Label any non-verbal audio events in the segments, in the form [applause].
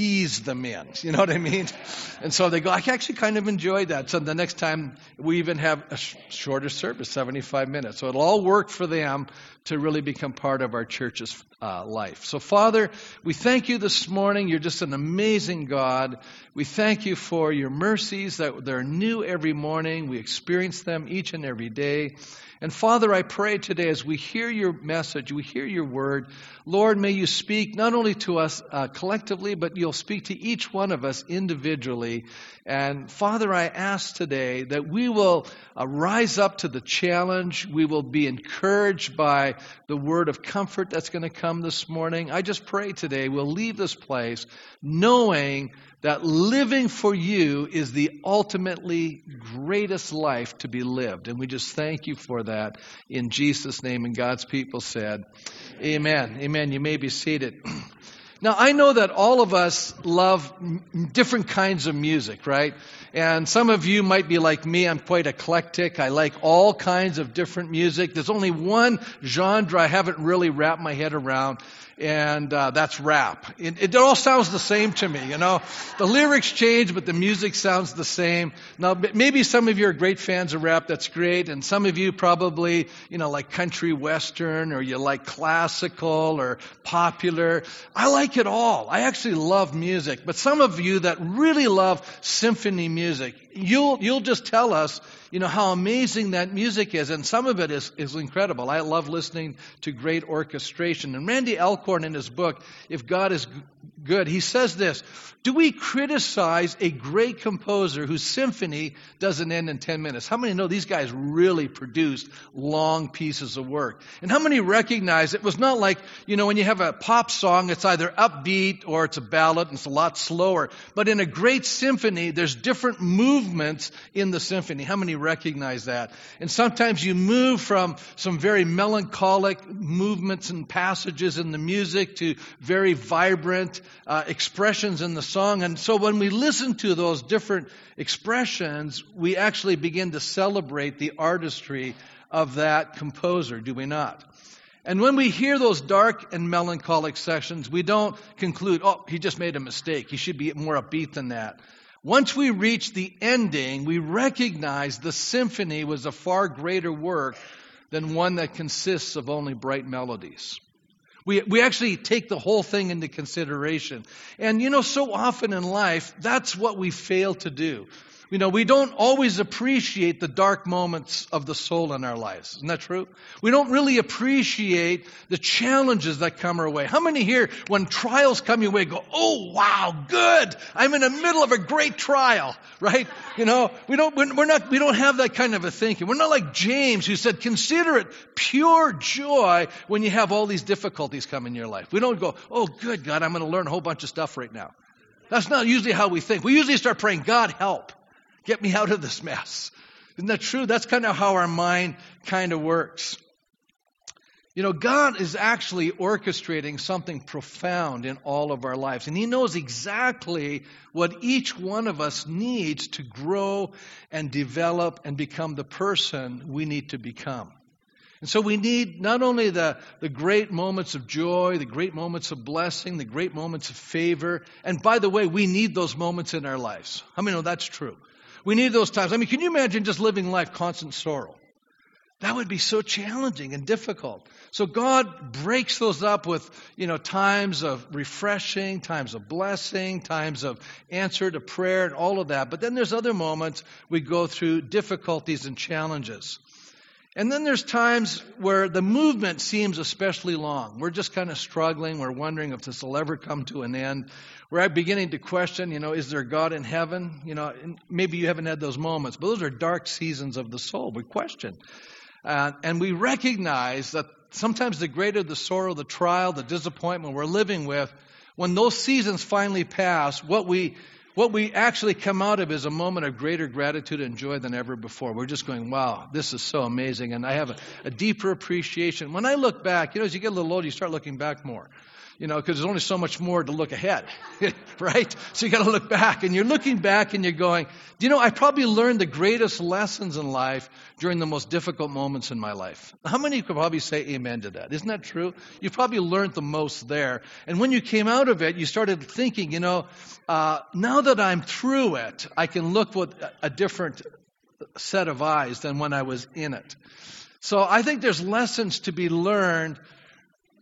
ease them in. [laughs] You know what I mean? And so they go, I actually kind of enjoyed that. So the next time we even have a sh- shorter service, 75 minutes. So it'll all work for them to really become part of our church's uh, life. So, Father, we thank you this morning. You're just an amazing God. We thank you for your mercies that they're new every morning. We experience them each and every day. And Father, I pray today as we hear your message, we hear your word, Lord, may you speak not only to us uh, collectively, but you'll speak to each one of us individually. And Father, I ask today that we will uh, rise up to the challenge. We will be encouraged by the word of comfort that's going to come this morning. I just pray today we'll leave this place knowing that living for you is the ultimately greatest life to be lived. And we just thank you for that in Jesus' name. And God's people said, Amen. Amen. You may be seated. [clears throat] Now, I know that all of us love different kinds of music, right? And some of you might be like me. I'm quite eclectic. I like all kinds of different music. There's only one genre I haven't really wrapped my head around, and uh, that's rap. It, it, all sounds the same to me, you know. The lyrics change, but the music sounds the same. Now, maybe some of you are great fans of rap. That's great, and some of you probably, you know, like country western, or you like classical or popular. I like it all. I actually love music, but some of you that really love symphony music, you'll you'll just tell us you know, how amazing that music is. And some of it is, is incredible. I love listening to great orchestration. And Randy Alcorn in his book, If God is good, he says this Do we criticize a great composer whose symphony doesn't end in 10 minutes? How many know these guys really produced long pieces of work? And how many recognize it was not like, you know, when you have a pop song, it's either upbeat or it's a ballad and it's a lot slower. But in a great symphony, there's different movements in the symphony. How many recognize that. And sometimes you move from some very melancholic movements and passages in the music to very vibrant uh, expressions in the song. And so when we listen to those different expressions, we actually begin to celebrate the artistry of that composer, do we not? And when we hear those dark and melancholic sections, we don't conclude, oh, he just made a mistake. He should be more upbeat than that. Once we reach the ending, we recognize the symphony was a far greater work than one that consists of only bright melodies. We, we actually take the whole thing into consideration. And you know, so often in life, that's what we fail to do. You know, we don't always appreciate the dark moments of the soul in our lives. Isn't that true? We don't really appreciate the challenges that come our way. How many here, when trials come your way, go, oh wow, good. I'm in the middle of a great trial, right? You know, we don't, we're not, we don't have that kind of a thinking. We're not like James who said, consider it pure joy when you have all these difficulties come in your life. We don't go, oh good God, I'm going to learn a whole bunch of stuff right now. That's not usually how we think. We usually start praying, God help. Get me out of this mess. Isn't that true? That's kind of how our mind kind of works. You know, God is actually orchestrating something profound in all of our lives. And He knows exactly what each one of us needs to grow and develop and become the person we need to become. And so we need not only the, the great moments of joy, the great moments of blessing, the great moments of favor, and by the way, we need those moments in our lives. How many know that's true? We need those times. I mean, can you imagine just living life constant sorrow? That would be so challenging and difficult. So God breaks those up with, you know, times of refreshing, times of blessing, times of answer to prayer and all of that. But then there's other moments we go through difficulties and challenges. And then there's times where the movement seems especially long. We're just kind of struggling. We're wondering if this will ever come to an end. We're beginning to question, you know, is there God in heaven? You know, maybe you haven't had those moments, but those are dark seasons of the soul. We question. Uh, and we recognize that sometimes the greater the sorrow, the trial, the disappointment we're living with, when those seasons finally pass, what we what we actually come out of is a moment of greater gratitude and joy than ever before. We're just going, wow, this is so amazing. And I have a, a deeper appreciation. When I look back, you know, as you get a little older, you start looking back more. You know, because there's only so much more to look ahead, [laughs] right? So you got to look back, and you're looking back and you're going, do you know, I probably learned the greatest lessons in life during the most difficult moments in my life. How many could probably say amen to that? Isn't that true? You probably learned the most there. And when you came out of it, you started thinking, you know, uh, now that I'm through it, I can look with a different set of eyes than when I was in it. So I think there's lessons to be learned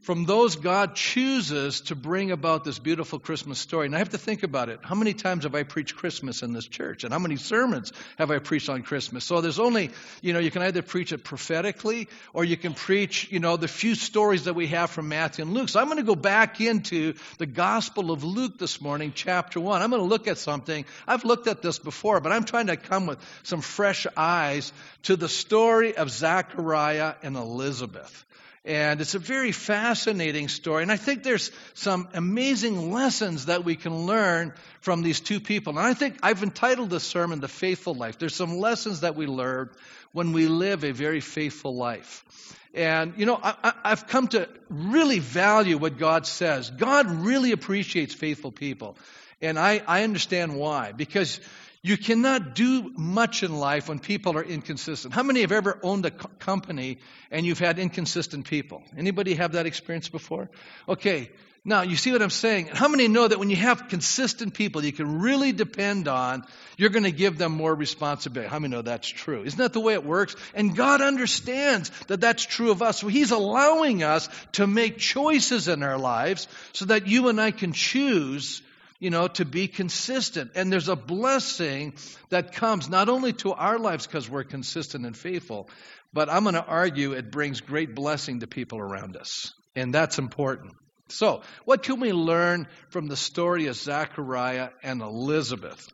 from those God chooses to bring about this beautiful Christmas story. And I have to think about it. How many times have I preached Christmas in this church? And how many sermons have I preached on Christmas? So there's only, you know, you can either preach it prophetically or you can preach, you know, the few stories that we have from Matthew and Luke. So I'm going to go back into the Gospel of Luke this morning, chapter 1. I'm going to look at something. I've looked at this before, but I'm trying to come with some fresh eyes to the story of Zachariah and Elizabeth. And it's a very fascinating story. And I think there's some amazing lessons that we can learn from these two people. And I think I've entitled this sermon, The Faithful Life. There's some lessons that we learn when we live a very faithful life. And, you know, I, have come to really value what God says. God really appreciates faithful people. And I, I understand why. Because you cannot do much in life when people are inconsistent. How many have ever owned a co- company and you've had inconsistent people? Anybody have that experience before? Okay, now you see what I'm saying? How many know that when you have consistent people you can really depend on, you're going to give them more responsibility? How many know that's true? Isn't that the way it works? And God understands that that's true of us. So He's allowing us to make choices in our lives so that you and I can choose you know, to be consistent. And there's a blessing that comes not only to our lives because we're consistent and faithful, but I'm going to argue it brings great blessing to people around us. And that's important. So, what can we learn from the story of Zachariah and Elizabeth?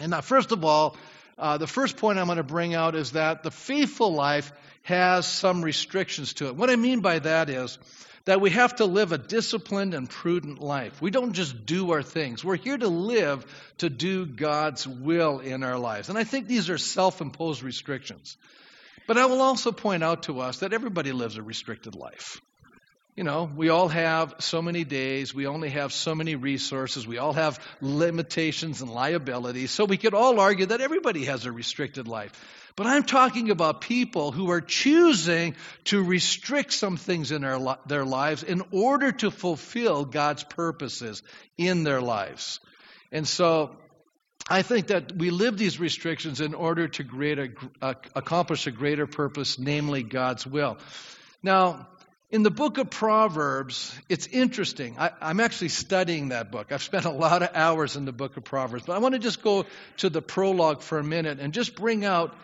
And now, first of all, uh, the first point I'm going to bring out is that the faithful life has some restrictions to it. What I mean by that is that we have to live a disciplined and prudent life. We don't just do our things. We're here to live to do God's will in our lives. And I think these are self imposed restrictions. But I will also point out to us that everybody lives a restricted life. You know, we all have so many days, we only have so many resources, we all have limitations and liabilities. So we could all argue that everybody has a restricted life. But I'm talking about people who are choosing to restrict some things in their, their lives in order to fulfill God's purposes in their lives. And so I think that we live these restrictions in order to create a, accomplish a greater purpose, namely God's will. Now, in the book of Proverbs, it's interesting. I, am actually studying that book. I've spent a lot of hours in the book of Proverbs, but I want to just go to the prologue for a minute and just bring out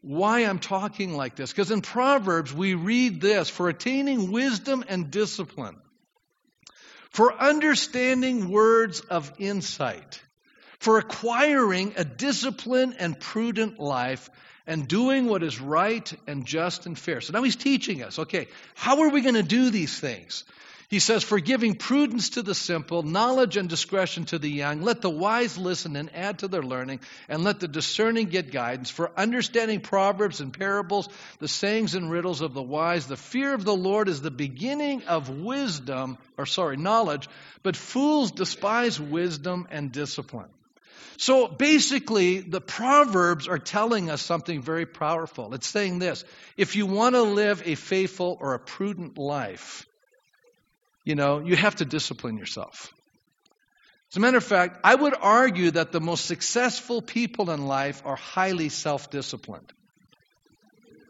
why I'm talking like this. Because in Proverbs, we read this for attaining wisdom and discipline, for understanding words of insight, for acquiring a disciplined and prudent life, and doing what is right and just and fair. So now he's teaching us okay, how are we going to do these things? He says, For giving prudence to the simple, knowledge and discretion to the young, let the wise listen and add to their learning, and let the discerning get guidance. For understanding proverbs and parables, the sayings and riddles of the wise, the fear of the Lord is the beginning of wisdom, or sorry, knowledge, but fools despise wisdom and discipline. So basically, the Proverbs are telling us something very powerful. It's saying this if you want to live a faithful or a prudent life, you know, you have to discipline yourself. As a matter of fact, I would argue that the most successful people in life are highly self disciplined.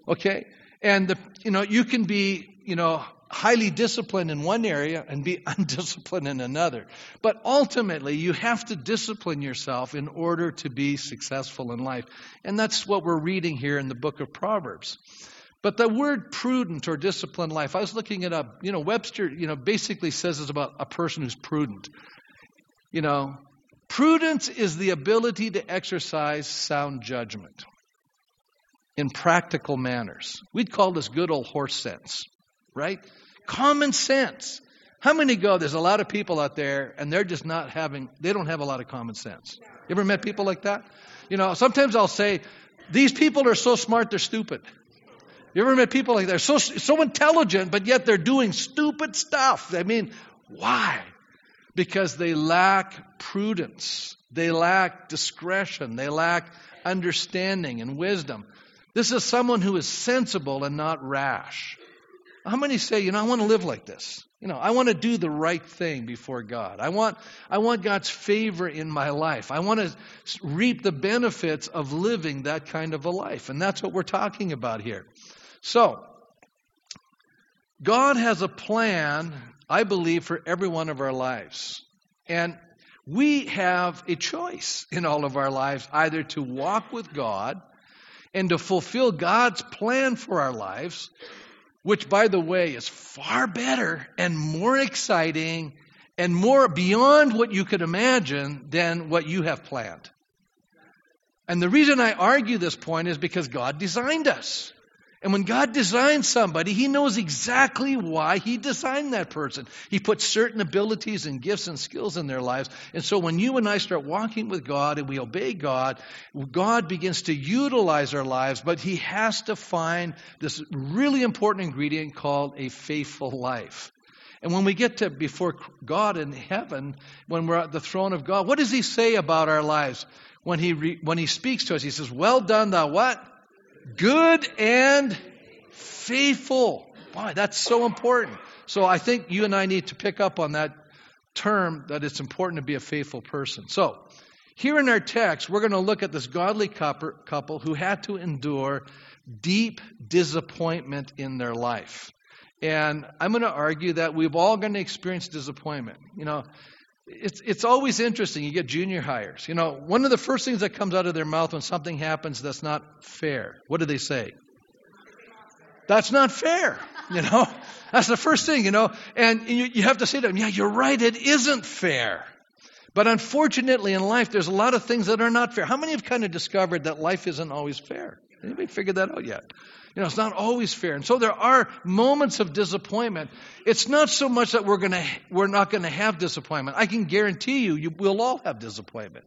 Okay? And, the, you know, you can be, you know, highly disciplined in one area and be [laughs] undisciplined in another. But ultimately, you have to discipline yourself in order to be successful in life. And that's what we're reading here in the book of Proverbs. But the word prudent or disciplined life, I was looking it up. You know, Webster, you know, basically says it's about a person who's prudent. You know, prudence is the ability to exercise sound judgment in practical manners. We'd call this good old horse sense, right? Common sense. How many go? There's a lot of people out there, and they're just not having, they don't have a lot of common sense. You ever met people like that? You know, sometimes I'll say, these people are so smart, they're stupid. You ever met people like that? So, so intelligent, but yet they're doing stupid stuff. I mean, Why? Because they lack prudence, they lack discretion, they lack understanding and wisdom. This is someone who is sensible and not rash. How many say, you know, I want to live like this? You know, I want to do the right thing before God. I want, I want God's favor in my life. I want to reap the benefits of living that kind of a life. And that's what we're talking about here. So, God has a plan, I believe, for every one of our lives. And we have a choice in all of our lives either to walk with God and to fulfill God's plan for our lives, which, by the way, is far better and more exciting and more beyond what you could imagine than what you have planned. And the reason I argue this point is because God designed us. And when God designs somebody, He knows exactly why He designed that person. He put certain abilities and gifts and skills in their lives. And so when you and I start walking with God and we obey God, God begins to utilize our lives, but He has to find this really important ingredient called a faithful life. And when we get to before God in heaven, when we're at the throne of God, what does He say about our lives? When He, re, when he speaks to us, He says, Well done, thou what? Good and faithful. Boy, that's so important. So I think you and I need to pick up on that term that it's important to be a faithful person. So, here in our text, we're going to look at this godly couple who had to endure deep disappointment in their life. And I'm going to argue that we've all going to experience disappointment. You know, it's, it's always interesting. You get junior hires. You know, one of the first things that comes out of their mouth when something happens that's not fair, what do they say? That's not fair. You know, [laughs] that's the first thing, you know. And you, you have to say to them, yeah, you're right, it isn't fair. But unfortunately, in life, there's a lot of things that are not fair. How many have kind of discovered that life isn't always fair? Anybody figured that out yet? You know, it's not always fair. And so there are moments of disappointment. It's not so much that we're going to we're not going to have disappointment. I can guarantee you, you we'll all have disappointment.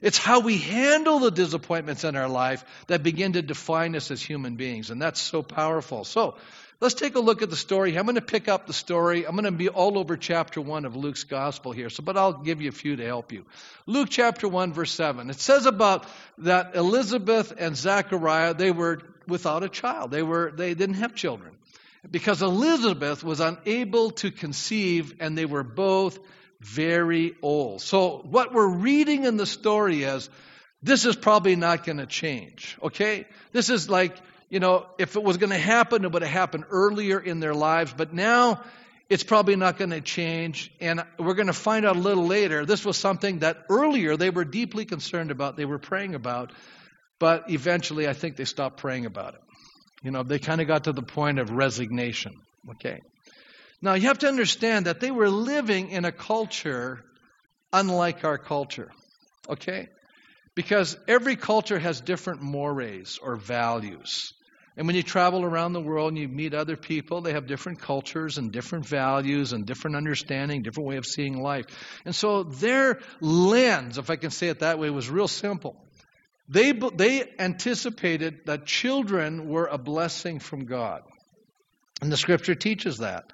It's how we handle the disappointments in our life that begin to define us as human beings, and that's so powerful. So, Let's take a look at the story. I'm going to pick up the story. I'm going to be all over chapter 1 of Luke's gospel here. So, but I'll give you a few to help you. Luke chapter 1 verse 7. It says about that Elizabeth and Zachariah, they were without a child. They were they didn't have children. Because Elizabeth was unable to conceive and they were both very old. So what we're reading in the story is this is probably not going to change. Okay? This is like you know, if it was going to happen, it would have happened earlier in their lives, but now it's probably not going to change. And we're going to find out a little later. This was something that earlier they were deeply concerned about, they were praying about, but eventually I think they stopped praying about it. You know, they kind of got to the point of resignation. Okay. Now you have to understand that they were living in a culture unlike our culture. Okay? Because every culture has different mores or values. And when you travel around the world and you meet other people, they have different cultures and different values and different understanding, different way of seeing life. And so their lens, if I can say it that way, was real simple. They, they anticipated that children were a blessing from God. And the scripture teaches that.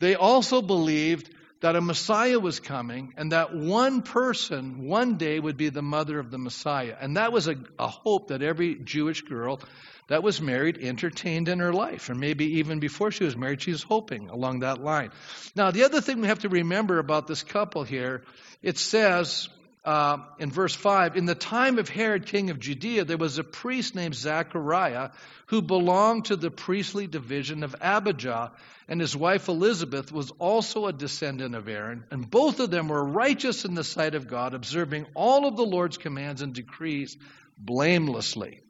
They also believed that a Messiah was coming and that one person one day would be the mother of the Messiah. And that was a, a, hope that every Jewish girl that was married entertained in her life. And maybe even before she was married, she was hoping along that line. Now, the other thing we have to remember about this couple here, it says uh, in verse 5 In the time of Herod, king of Judea, there was a priest named Zachariah who belonged to the priestly division of Abijah, and his wife Elizabeth was also a descendant of Aaron, and both of them were righteous in the sight of God, observing all of the Lord's commands and decrees blamelessly.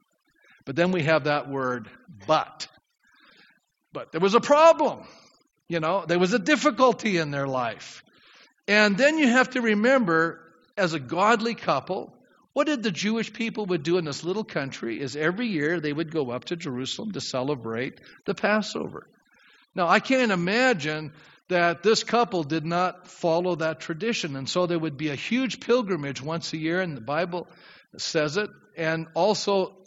But then we have that word, but. But there was a problem. You know, there was a difficulty in their life. And then you have to remember as a godly couple, what did the Jewish people would do in this little country is every year they would go up to Jerusalem to celebrate the Passover. Now, I can't imagine that this couple did not follow that tradition. And so there would be a huge pilgrimage once a year, and the Bible says it. And also,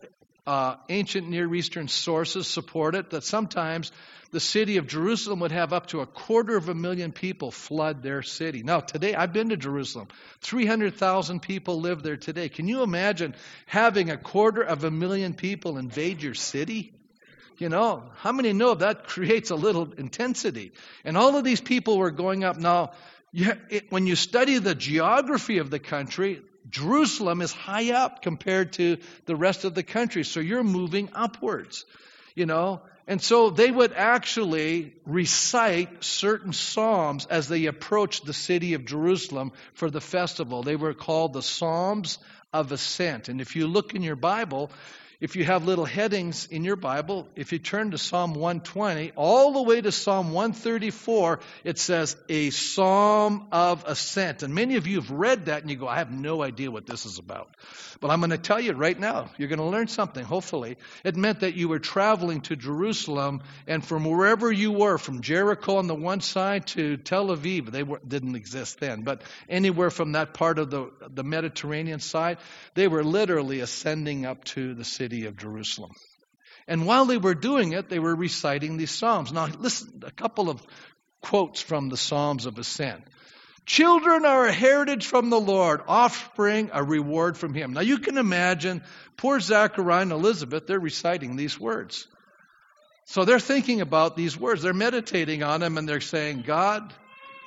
uh, ancient Near Eastern sources support it that sometimes the city of Jerusalem would have up to a quarter of a million people flood their city. Now, today, I've been to Jerusalem. 300,000 people live there today. Can you imagine having a quarter of a million people invade your city? You know, how many know that creates a little intensity? And all of these people were going up. Now, you, it, when you study the geography of the country, Jerusalem is high up compared to the rest of the country. So you're moving upwards, you know. And so they would actually recite certain psalms as they approached the city of Jerusalem for the festival. They were called the Psalms of Ascent. And if you look in your Bible, if you have little headings in your Bible, if you turn to Psalm 120, all the way to Psalm 134, it says a psalm of ascent. And many of you have read that and you go, I have no idea what this is about. But I'm going to tell you right now, you're going to learn something, hopefully. It meant that you were traveling to Jerusalem, and from wherever you were, from Jericho on the one side to Tel Aviv, they were, didn't exist then, but anywhere from that part of the, the Mediterranean side, they were literally ascending up to the city city of Jerusalem. And while they were doing it, they were reciting these Psalms. Now, listen, a couple of quotes from the Psalms of Ascent. Children are a heritage from the Lord, offspring a reward from Him. Now, you can imagine poor Zachariah and Elizabeth, they're reciting these words. So they're thinking about these words, they're meditating on them, and they're saying, God,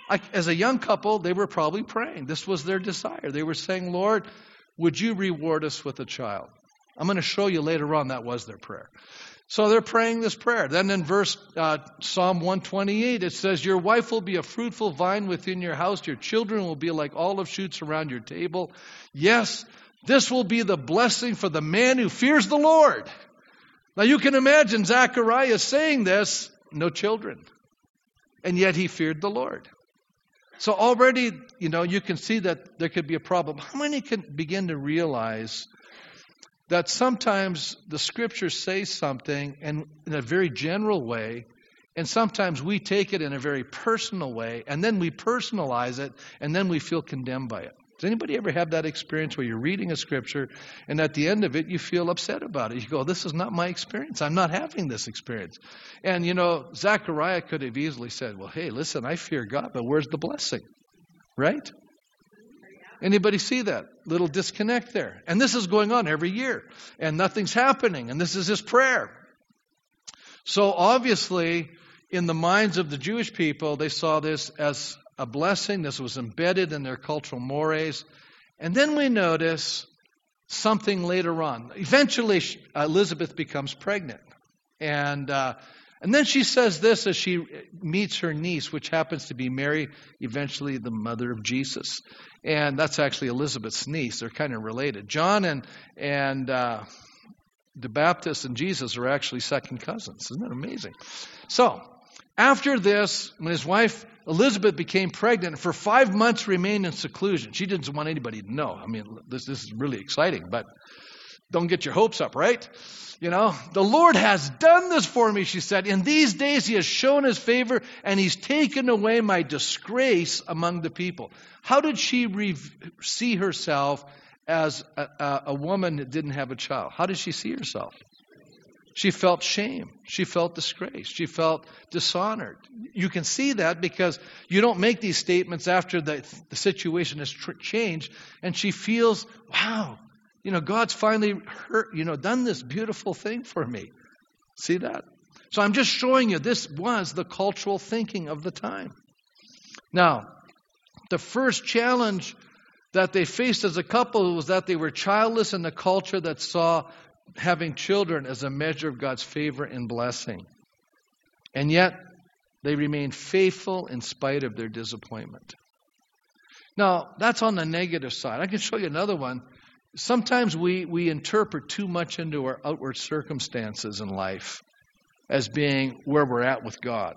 I, as a young couple, they were probably praying. This was their desire. They were saying, Lord, would you reward us with a child? I'm going to show you later on that was their prayer. So they're praying this prayer. Then in verse uh, Psalm 128, it says, Your wife will be a fruitful vine within your house. Your children will be like olive shoots around your table. Yes, this will be the blessing for the man who fears the Lord. Now you can imagine Zachariah saying this, no children. And yet he feared the Lord. So already, you know, you can see that there could be a problem. How many can begin to realize that sometimes the scriptures say something and in a very general way, and sometimes we take it in a very personal way, and then we personalize it, and then we feel condemned by it. Does anybody ever have that experience where you're reading a scripture and at the end of it you feel upset about it? You go, This is not my experience. I'm not having this experience. And you know, Zechariah could have easily said, Well, hey, listen, I fear God, but where's the blessing? Right? Anybody see that? Little disconnect there. And this is going on every year, and nothing's happening, and this is his prayer. So obviously, in the minds of the Jewish people, they saw this as a blessing. This was embedded in their cultural mores. And then we notice something later on. Eventually, Elizabeth becomes pregnant. And, uh, and then she says this as she meets her niece, which happens to be Mary, eventually the mother of Jesus and that's actually Elizabeth's niece. They're kind of related. John and and uh, the Baptist and Jesus are actually second cousins. Isn't that amazing? So after this, when his wife Elizabeth became pregnant, for five months remained in seclusion. She didn't want anybody to know. I mean, this, this is really exciting, but don't get your hopes up, right? You know, the Lord has done this for me, she said. In these days, He has shown His favor and He's taken away my disgrace among the people. How did she re- see herself as a, a, a woman that didn't have a child? How did she see herself? She felt shame. She felt disgrace. She felt dishonored. You can see that because you don't make these statements after the, the situation has tr- changed, and she feels, wow, you know, God's finally hurt, you know, done this beautiful thing for me. See that? So I'm just showing you this was the cultural thinking of the time. Now, the first challenge that they faced as a couple was that they were childless in a culture that saw having children as a measure of God's favor and blessing. And yet, they remained faithful in spite of their disappointment. Now, that's on the negative side. I can show you another one sometimes we, we interpret too much into our outward circumstances in life as being where we're at with God.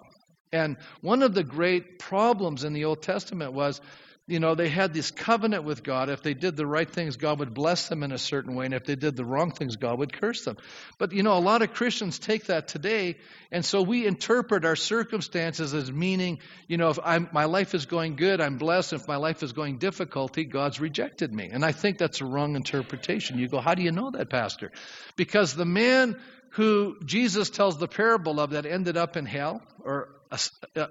And one of the great problems in the Old Testament was you know, they had this covenant with God. If they did the right things, God would bless them in a certain way. And if they did the wrong things, God would curse them. But, you know, a lot of Christians take that today. And so we interpret our circumstances as meaning, you know, if I'm, my life is going good, I'm blessed. If my life is going difficulty, God's rejected me. And I think that's a wrong interpretation. You go, how do you know that, Pastor? Because the man who Jesus tells the parable of that ended up in hell or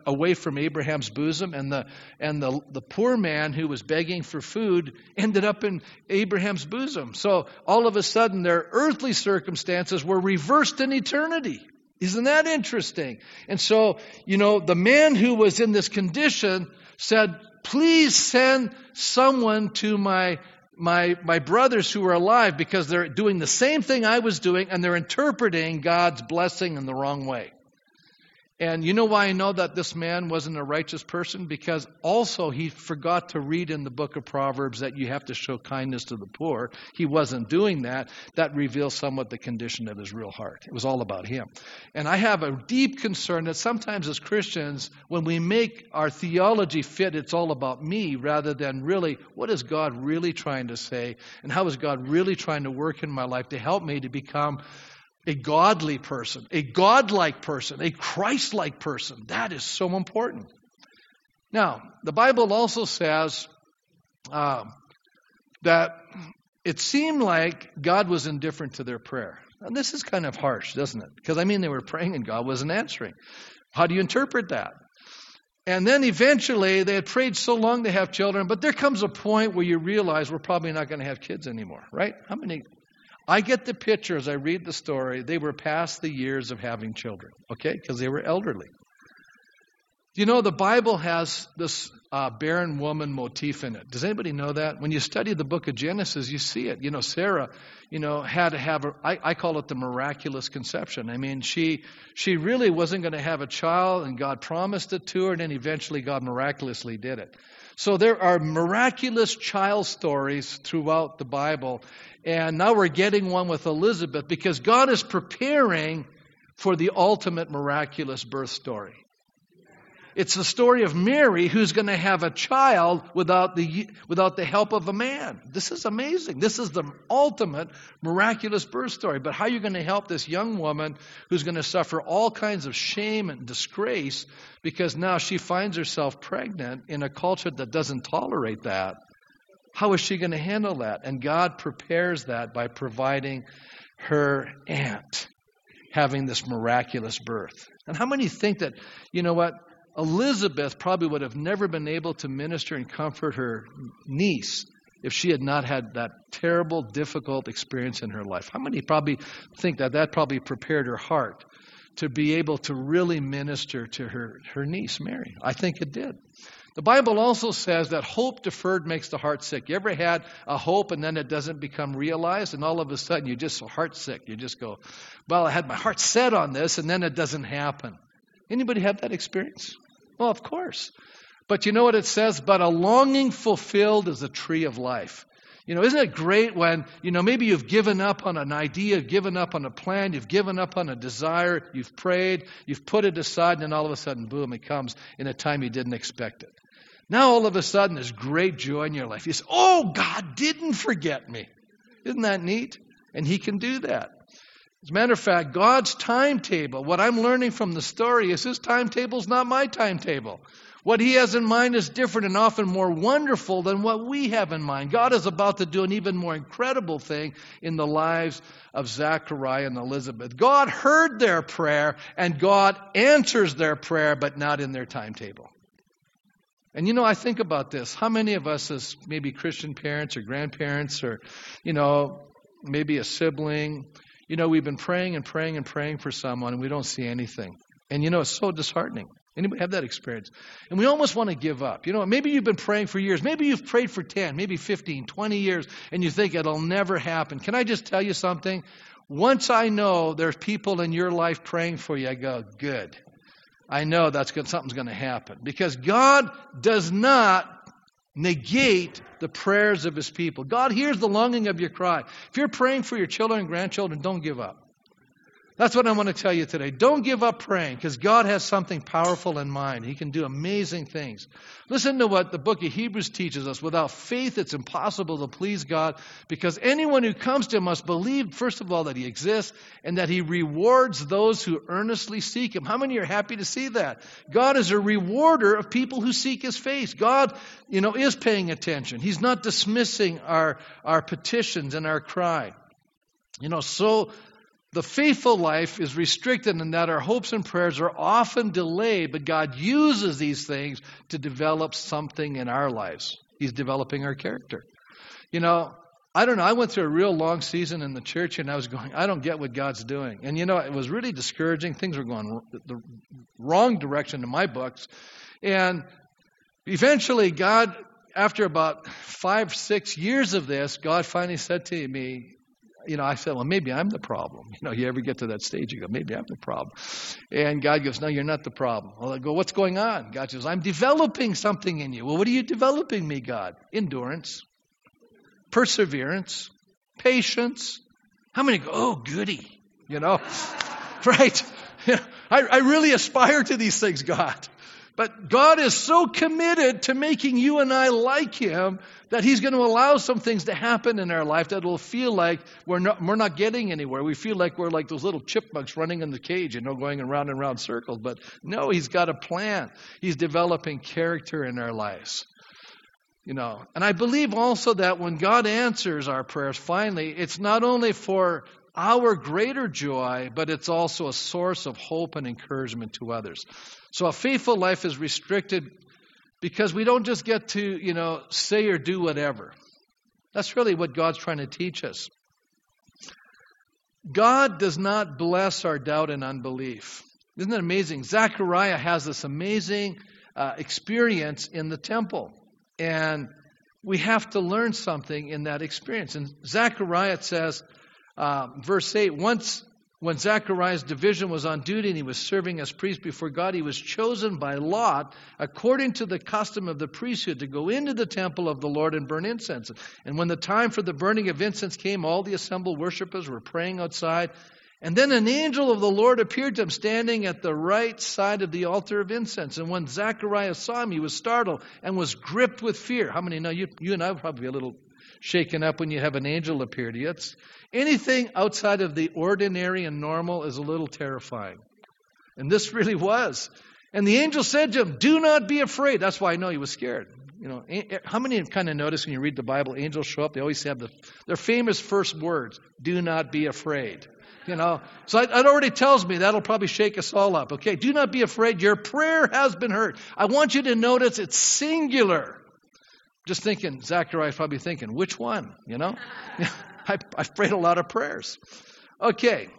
away from Abraham's bosom, and the and the the poor man who was begging for food ended up in Abraham's bosom. So all of a sudden, their earthly circumstances were reversed in eternity. Isn't that interesting? And so, you know, the man who was in this condition said, "Please send someone to my my, my brothers who are alive because they're doing the same thing I was doing and they're interpreting God's blessing in the wrong way. And you know why I know that this man wasn't a righteous person? Because also he forgot to read in the book of Proverbs that you have to show kindness to the poor. He wasn't doing that. That reveals somewhat the condition of his real heart. It was all about him. And I have a deep concern that sometimes as Christians, when we make our theology fit, it's all about me rather than really what is God really trying to say and how is God really trying to work in my life to help me to become a godly person, a godlike person, a Christ like person. That is so important. Now, the Bible also says uh, that it seemed like God was indifferent to their prayer. And this is kind of harsh, doesn't it? Because I mean, they were praying and God wasn't answering. How do you interpret that? And then eventually they had prayed so long to have children, but there comes a point where you realize we're probably not going to have kids anymore, right? How many I get the picture as I read the story. They were past the years of having children, okay, because they were elderly. You know, the Bible has this uh, barren woman motif in it. Does anybody know that? When you study the book of Genesis, you see it. You know, Sarah, you know, had to have a, I, I call it the miraculous conception. I mean, she, she really wasn't going to have a child, and God promised it to her, and then eventually God miraculously did it. So there are miraculous child stories throughout the Bible. And now we're getting one with Elizabeth because God is preparing for the ultimate miraculous birth story. It's the story of Mary who's going to have a child without the, without the help of a man. This is amazing. This is the ultimate miraculous birth story. But how are you going to help this young woman who's going to suffer all kinds of shame and disgrace because now she finds herself pregnant in a culture that doesn't tolerate that? How is she going to handle that? And God prepares that by providing her aunt having this miraculous birth. And how many think that, you know what, Elizabeth probably would have never been able to minister and comfort her niece if she had not had that terrible, difficult experience in her life. How many probably think that that probably prepared her heart to be able to really minister to her, her niece, Mary? I think it did. The Bible also says that hope deferred makes the heart sick. You ever had a hope and then it doesn't become realized, and all of a sudden you're just heart sick. You just go, "Well, I had my heart set on this, and then it doesn't happen." Anybody have that experience? Well, of course. But you know what it says? But a longing fulfilled is a tree of life. You know, isn't it great when, you know, maybe you've given up on an idea, given up on a plan, you've given up on a desire, you've prayed, you've put it aside, and then all of a sudden, boom, it comes in a time you didn't expect it. Now all of a sudden, there's great joy in your life. You say, Oh, God didn't forget me. Isn't that neat? And He can do that. As a matter of fact, God's timetable, what I'm learning from the story is his timetable is not my timetable. What he has in mind is different and often more wonderful than what we have in mind. God is about to do an even more incredible thing in the lives of Zachariah and Elizabeth. God heard their prayer and God answers their prayer, but not in their timetable. And you know, I think about this. How many of us, as maybe Christian parents or grandparents, or, you know, maybe a sibling, you know, we've been praying and praying and praying for someone and we don't see anything. And you know, it's so disheartening. Anybody have that experience? And we almost want to give up. You know, maybe you've been praying for years. Maybe you've prayed for 10, maybe 15, 20 years, and you think it'll never happen. Can I just tell you something? Once I know there's people in your life praying for you, I go, good. I know that's good, something's going to happen. Because God does not negate the prayers of his people. God hears the longing of your cry. If you're praying for your children and grandchildren, don't give up. That's what I want to tell you today. Don't give up praying because God has something powerful in mind. He can do amazing things. Listen to what the book of Hebrews teaches us. Without faith, it's impossible to please God because anyone who comes to Him must believe, first of all, that He exists and that He rewards those who earnestly seek Him. How many are happy to see that? God is a rewarder of people who seek His face. God, you know, is paying attention. He's not dismissing our, our petitions and our cry. You know, so the faithful life is restricted in that our hopes and prayers are often delayed, but God uses these things to develop something in our lives. He's developing our character. You know, I don't know. I went through a real long season in the church and I was going, I don't get what God's doing. And you know, it was really discouraging. Things were going the wrong direction in my books. And eventually, God, after about five, six years of this, God finally said to me, you know, I said, well, maybe I'm the problem. [laughs] You know, you ever get to that stage, you go, maybe I'm the problem. And God goes, no, you're not the problem. Well, I go, what's going on? God says, I'm developing something in you. Well, what are you developing me, God? Endurance, perseverance, patience. How many go, oh, goody, you know, [laughs] right? [laughs] I, I really aspire to these things, God. But God is so committed to making you and I like Him that He's going to allow some things to happen in our life that will feel like we're not, we're not getting anywhere. We feel like we're like those little chipmunks running in the cage, you know, going around and around circles. But no, He's got a plan. He's developing character in our lives. You know, and I believe also that when God answers our prayers finally, it's not only for our greater joy, but it's also a source of hope and encouragement to others. So a faithful life is restricted because we don't just get to, you know, say or do whatever. That's really what God's trying to teach us. God does not bless our doubt and unbelief. Isn't that amazing? Zechariah has this amazing uh, experience in the temple. And we have to learn something in that experience. And Zechariah says, uh, verse 8 Once when Zechariah's division was on duty and he was serving as priest before God, he was chosen by Lot, according to the custom of the priesthood, to go into the temple of the Lord and burn incense. And when the time for the burning of incense came, all the assembled worshippers were praying outside. And then an angel of the Lord appeared to him, standing at the right side of the altar of incense. And when Zechariah saw him, he was startled and was gripped with fear. How many know you? You and I would probably be a little shaken up when you have an angel appear to you. It's, anything outside of the ordinary and normal is a little terrifying. And this really was. And the angel said to him, Do not be afraid. That's why I know he was scared. You know, how many have kind of noticed when you read the Bible, angels show up, they always have the, their famous first words, do not be afraid. You know, so it already tells me that'll probably shake us all up. Okay, do not be afraid. Your prayer has been heard. I want you to notice it's singular. Just thinking, Zachariah probably thinking, which one? You know? [laughs] I, I've prayed a lot of prayers. Okay.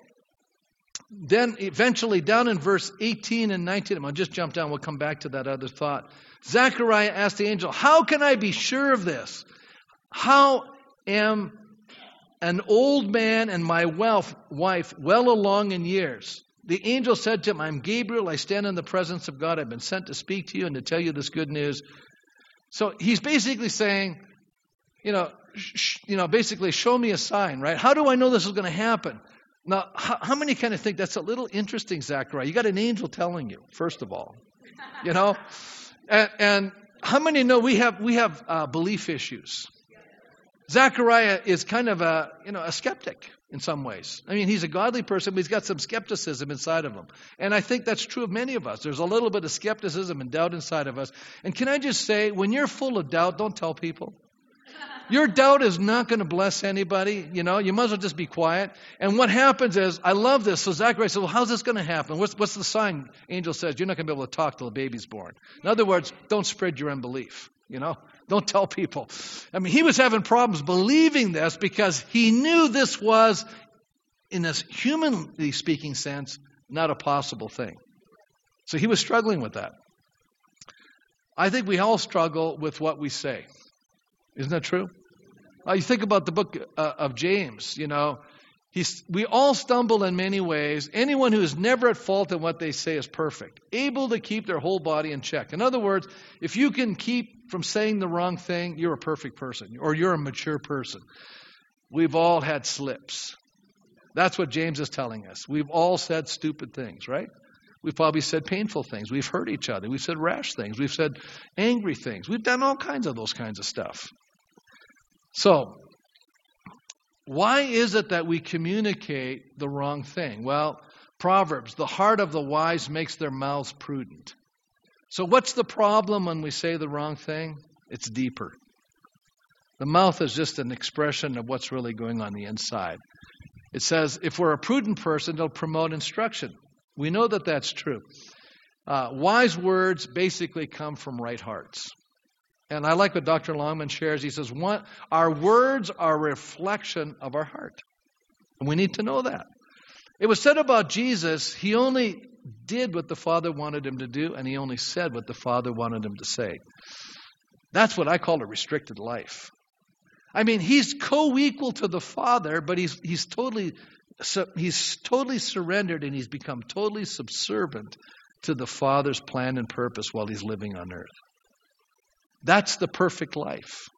Then eventually, down in verse 18 and 19, I'll just jump down, we'll come back to that other thought. Zechariah asked the angel, How can I be sure of this? How am an old man and my wealth, wife well along in years? The angel said to him, I'm Gabriel. I stand in the presence of God. I've been sent to speak to you and to tell you this good news. So he's basically saying, you know, sh- you know, basically show me a sign, right? How do I know this is going to happen? Now, how, how, many kind of think that's a little interesting, Zachariah? You got an angel telling you, first of all, you know, [laughs] and, and how many know we have we have uh, belief issues? Zachariah is kind of a you know a skeptic in some ways. I mean, he's a godly person, but he's got some skepticism inside of him. And I think that's true of many of us. There's a little bit of skepticism and doubt inside of us. And can I just say, when you're full of doubt, don't tell people. [laughs] Your doubt is not going to bless anybody. You know, you might as well just be quiet. And what happens is, I love this. So Zachariah says, Well, how's this going to happen? What's, what's the sign? Angel says, You're not going to be able to talk till the baby's born. In other words, don't spread your unbelief. You know, don't tell people. I mean, he was having problems believing this because he knew this was, in a humanly speaking sense, not a possible thing. So he was struggling with that. I think we all struggle with what we say. Isn't that true? Uh, you think about the book uh, of James, you know, he's, we all stumble in many ways. Anyone who is never at fault in what they say is perfect, able to keep their whole body in check. In other words, if you can keep from saying the wrong thing, you're a perfect person or you're a mature person. We've all had slips. That's what James is telling us. We've all said stupid things, right? We've probably said painful things. We've hurt each other. We've said rash things. We've said angry things. We've done all kinds of those kinds of stuff. So, why is it that we communicate the wrong thing? Well, Proverbs, the heart of the wise makes their mouths prudent. So, what's the problem when we say the wrong thing? It's deeper. The mouth is just an expression of what's really going on the inside. It says, if we're a prudent person, it'll promote instruction. We know that that's true. Uh, wise words basically come from right hearts. And I like what Dr. Longman shares. He says, one, Our words are a reflection of our heart. And we need to know that. It was said about Jesus, he only did what the Father wanted him to do, and he only said what the Father wanted him to say. That's what I call a restricted life. I mean, he's co-equal to the Father, but he's he's totally he's totally surrendered and he's become totally subservient to the Father's plan and purpose while he's living on earth. That's the perfect life.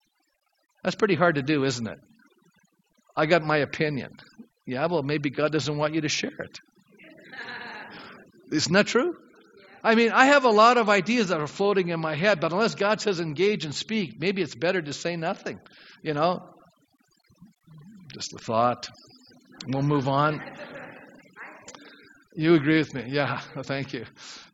That's pretty hard to do, isn't it? I got my opinion. Yeah, well, maybe God doesn't want you to share it. Isn't that true? I mean, I have a lot of ideas that are floating in my head, but unless God says engage and speak, maybe it's better to say nothing. You know? Just a thought. We'll move on. You agree with me? Yeah, [laughs] thank you.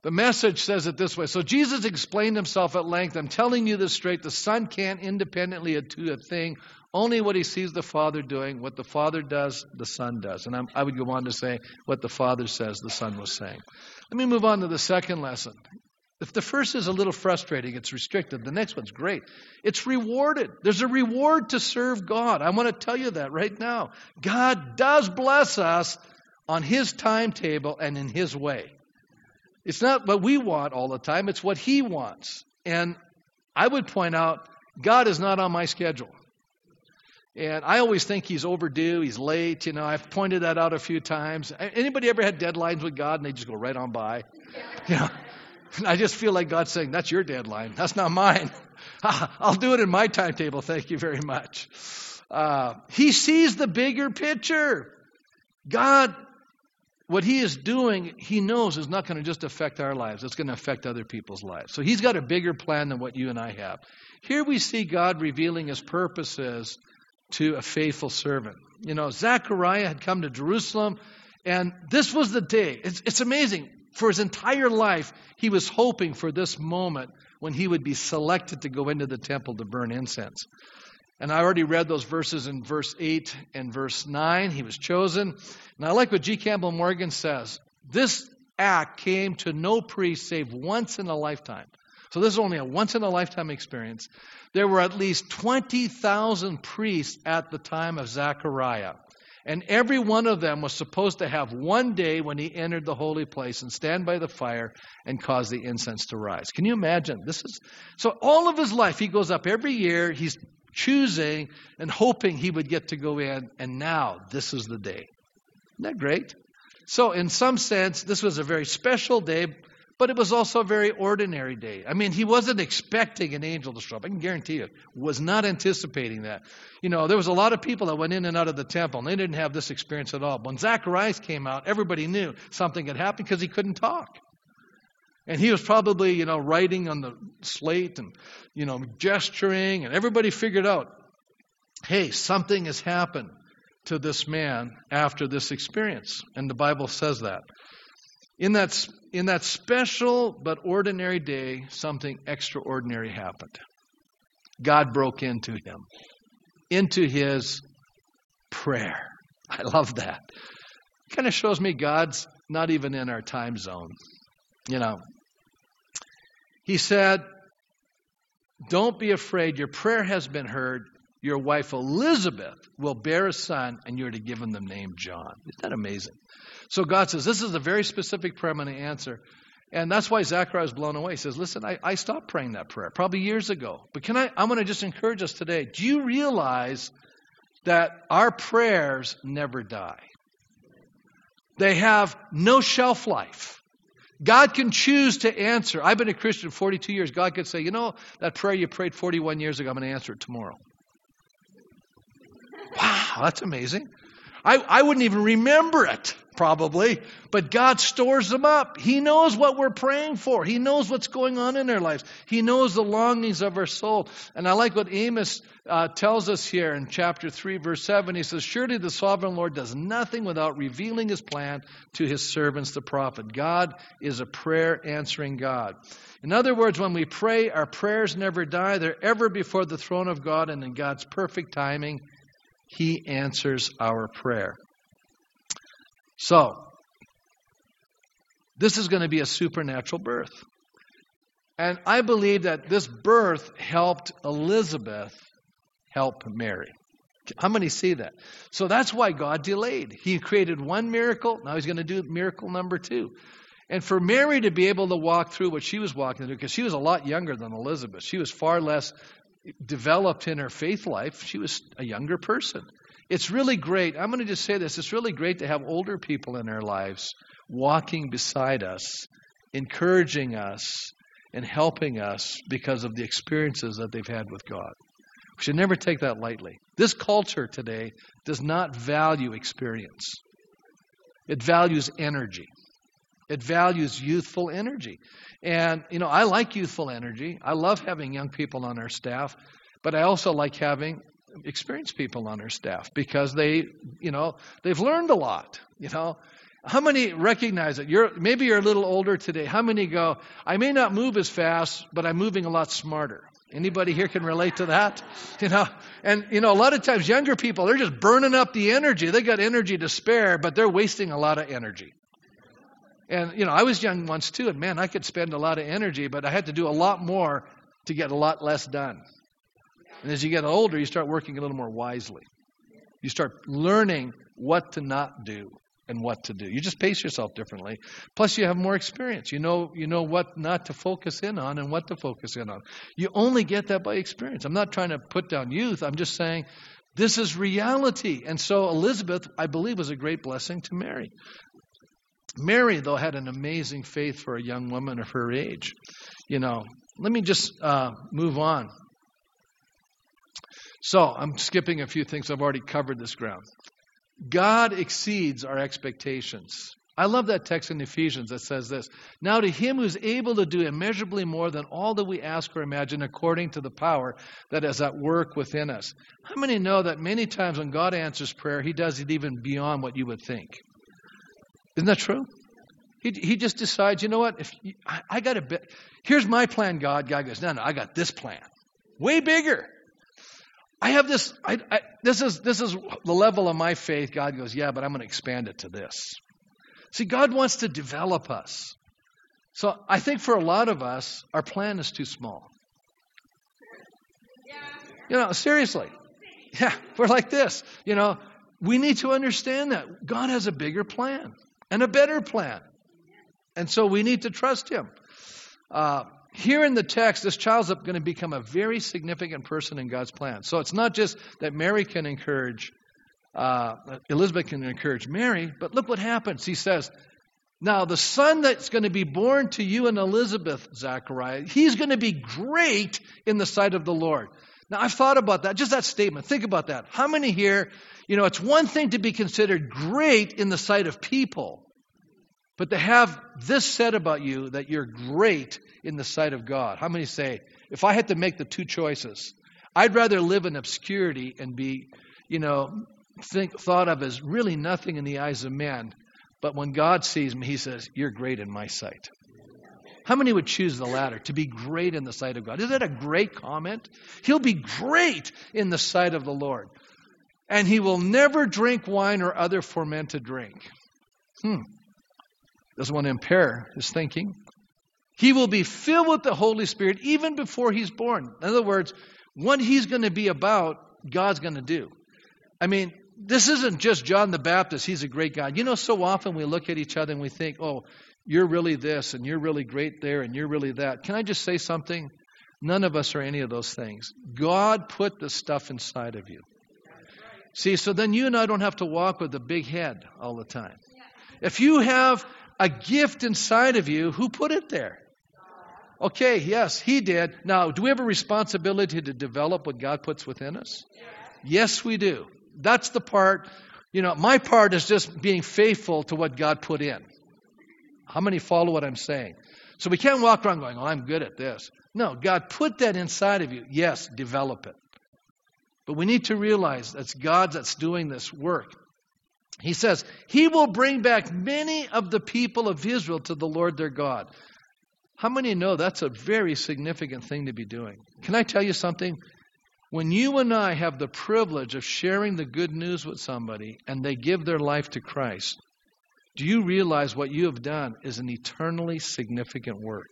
The message says it this way. So Jesus explained himself at length. I'm telling you this straight. The Son can't independently do a thing, only what he sees the Father doing. What the Father does, the Son does. And I'm, i would go on to say, what the Father says, the Son was saying. Let me move on to the second lesson. If the first is a little frustrating, it's restricted. The next one's great. It's rewarded. There's a reward to serve God. I want to tell you that right now. God does bless us on His timetable and in His way. It's not what we want all the time, it's what He wants. And I would point out, God is not on my schedule. And I always think he's overdue, he's late. You know, I've pointed that out a few times. Anybody ever had deadlines with God and they just go right on by? [laughs] You know, and I just feel like God's saying, That's your deadline. That's not mine. [laughs] I'll do it in my timetable. Thank you very much. Uh, he sees the bigger picture. God, what He is doing, He knows is not going to just affect our lives, it's going to affect other people's lives. So He's got a bigger plan than what you and I have. Here we see God revealing His purposes to a faithful servant. You know, Zechariah had come to Jerusalem, and this was the day. It's, it's amazing. For his entire life, he was hoping for this moment when he would be selected to go into the temple to burn incense. And I already read those verses in verse 8 and verse 9. He was chosen. And I like what G. Campbell Morgan says. This act came to no priest save once in a lifetime. So this is only a once in a lifetime experience. There were at least 20,000 priests at the time of Zechariah. And every one of them was supposed to have one day when he entered the holy place and stand by the fire and cause the incense to rise. Can you imagine? This is so all of his life he goes up every year, he's choosing and hoping he would get to go in, and now this is the day. Isn't that great? So, in some sense, this was a very special day, but it was also a very ordinary day. I mean, he wasn't expecting an angel to show up. I can guarantee you, was not anticipating that. You know, there was a lot of people that went in and out of the temple, and they didn't have this experience at all. When Zacharias came out, everybody knew something had happened because he couldn't talk. And he was probably, you know, writing on the slate and, you know, gesturing, and everybody figured out, hey, something has happened to this man after this experience. And the Bible says that. In that, in that special but ordinary day, something extraordinary happened. God broke into him, into his prayer. [laughs] I love that. Kind of shows me God's not even in our time zone. You know, he said, Don't be afraid. Your prayer has been heard. Your wife Elizabeth will bear a son, and you're to give him the name John. Isn't that amazing? So God says, This is a very specific prayer I'm going to answer. And that's why Zachariah is blown away. He says, Listen, I, I stopped praying that prayer probably years ago. But can I, I'm going to just encourage us today. Do you realize that our prayers never die? They have no shelf life. God can choose to answer. I've been a Christian 42 years. God could say, you know, that prayer you prayed 41 years ago, I'm going to answer it tomorrow. Wow, that's amazing. I, I wouldn't even remember it, probably, but God stores them up. He knows what we're praying for. He knows what's going on in our lives. He knows the longings of our soul. And I like what Amos uh, tells us here in chapter 3, verse 7. He says, Surely the sovereign Lord does nothing without revealing his plan to his servants, the prophet. God is a prayer answering God. In other words, when we pray, our prayers never die. They're ever before the throne of God, and in God's perfect timing, he answers our prayer. So, this is going to be a supernatural birth. And I believe that this birth helped Elizabeth help Mary. How many see that? So that's why God delayed. He created one miracle, now he's going to do miracle number two. And for Mary to be able to walk through what she was walking through, because she was a lot younger than Elizabeth, she was far less developed in her faith life. She was a younger person. It's really great. I'm going to just say this it's really great to have older people in our lives walking beside us, encouraging us, and helping us because of the experiences that they've had with God. We should never take that lightly. This culture today does not value experience, it values energy. It values youthful energy. And, you know, I like youthful energy. I love having young people on our staff, but I also like having experienced people on our staff because they, you know, they've learned a lot, you know. How many recognize it? You're maybe you're a little older today. How many go, I may not move as fast, but I'm moving a lot smarter. Anybody here can relate to that? [laughs] You know, and you know, a lot of times younger people, they're just burning up the energy. They got energy to spare, but they're wasting a lot of energy. And you know, I was young once too, and man, I could spend a lot of energy, but I had to do a lot more to get a lot less done. And as you get older, you start working a little more wisely. You start learning what to not do and what to do. You just pace yourself differently. Plus, you have more experience. You know, you know what not to focus in on and what to focus in on. You only get that by experience. I'm not trying to put down youth. I'm just saying this is reality. And so Elizabeth, I believe, was a great blessing to Mary. Mary, though, had an amazing faith for a young woman of her age. You know, let me just uh, move on. So I'm skipping a few things. I've already covered this ground. God exceeds our expectations. I love that text in Ephesians that says this Now to him who's able to do immeasurably more than all that we ask or imagine according to the power that is at work within us. How many know that many times when God answers prayer, he does it even beyond what you would think? Isn't that true? He, he just decides, you know what? If you, I, I got a bit, here's my plan, God. God goes, no, no, I got this plan, way bigger. I have this. I, I, this is this is the level of my faith. God goes, yeah, but I'm going to expand it to this. See, God wants to develop us. So I think for a lot of us, our plan is too small. You know, seriously. Yeah, we're like this. You know, we need to understand that God has a bigger plan and a better plan. And so we need to trust Him. Uh, here in the text, this child's going to become a very significant person in God's plan. So it's not just that Mary can encourage, uh, Elizabeth can encourage Mary, but look what happens. He says, Now, the son that's going to be born to you and Elizabeth, Zachariah, he's going to be great in the sight of the Lord. Now, I've thought about that, just that statement. Think about that. How many here, you know, it's one thing to be considered great in the sight of people, but to have this said about you that you're great in the sight of God. How many say, if I had to make the two choices, I'd rather live in obscurity and be, you know, think, thought of as really nothing in the eyes of men. But when God sees me, he says, You're great in my sight. How many would choose the latter, to be great in the sight of God? Is that a great comment? He'll be great in the sight of the Lord. And he will never drink wine or other fermented drink. Hmm doesn't want to impair his thinking. He will be filled with the Holy Spirit even before he's born. In other words, what he's going to be about, God's going to do. I mean, this isn't just John the Baptist, he's a great guy. You know, so often we look at each other and we think, oh, you're really this and you're really great there and you're really that. Can I just say something? None of us are any of those things. God put the stuff inside of you. See, so then you and I don't have to walk with a big head all the time. If you have a gift inside of you, who put it there? Okay, yes, He did. Now, do we have a responsibility to develop what God puts within us? Yes, we do. That's the part You know, my part is just being faithful to what God put in. How many follow what I'm saying? So we can't walk around going, oh, I'm good at this. No, God put that inside of you. Yes, develop it. But we need to realize that's God that's doing this work. He says, He will bring back many of the people of Israel to the Lord their God. How many know that's a very significant thing to be doing? Can I tell you something? When you and I have the privilege of sharing the good news with somebody and they give their life to Christ, do you realize what you have done is an eternally significant work?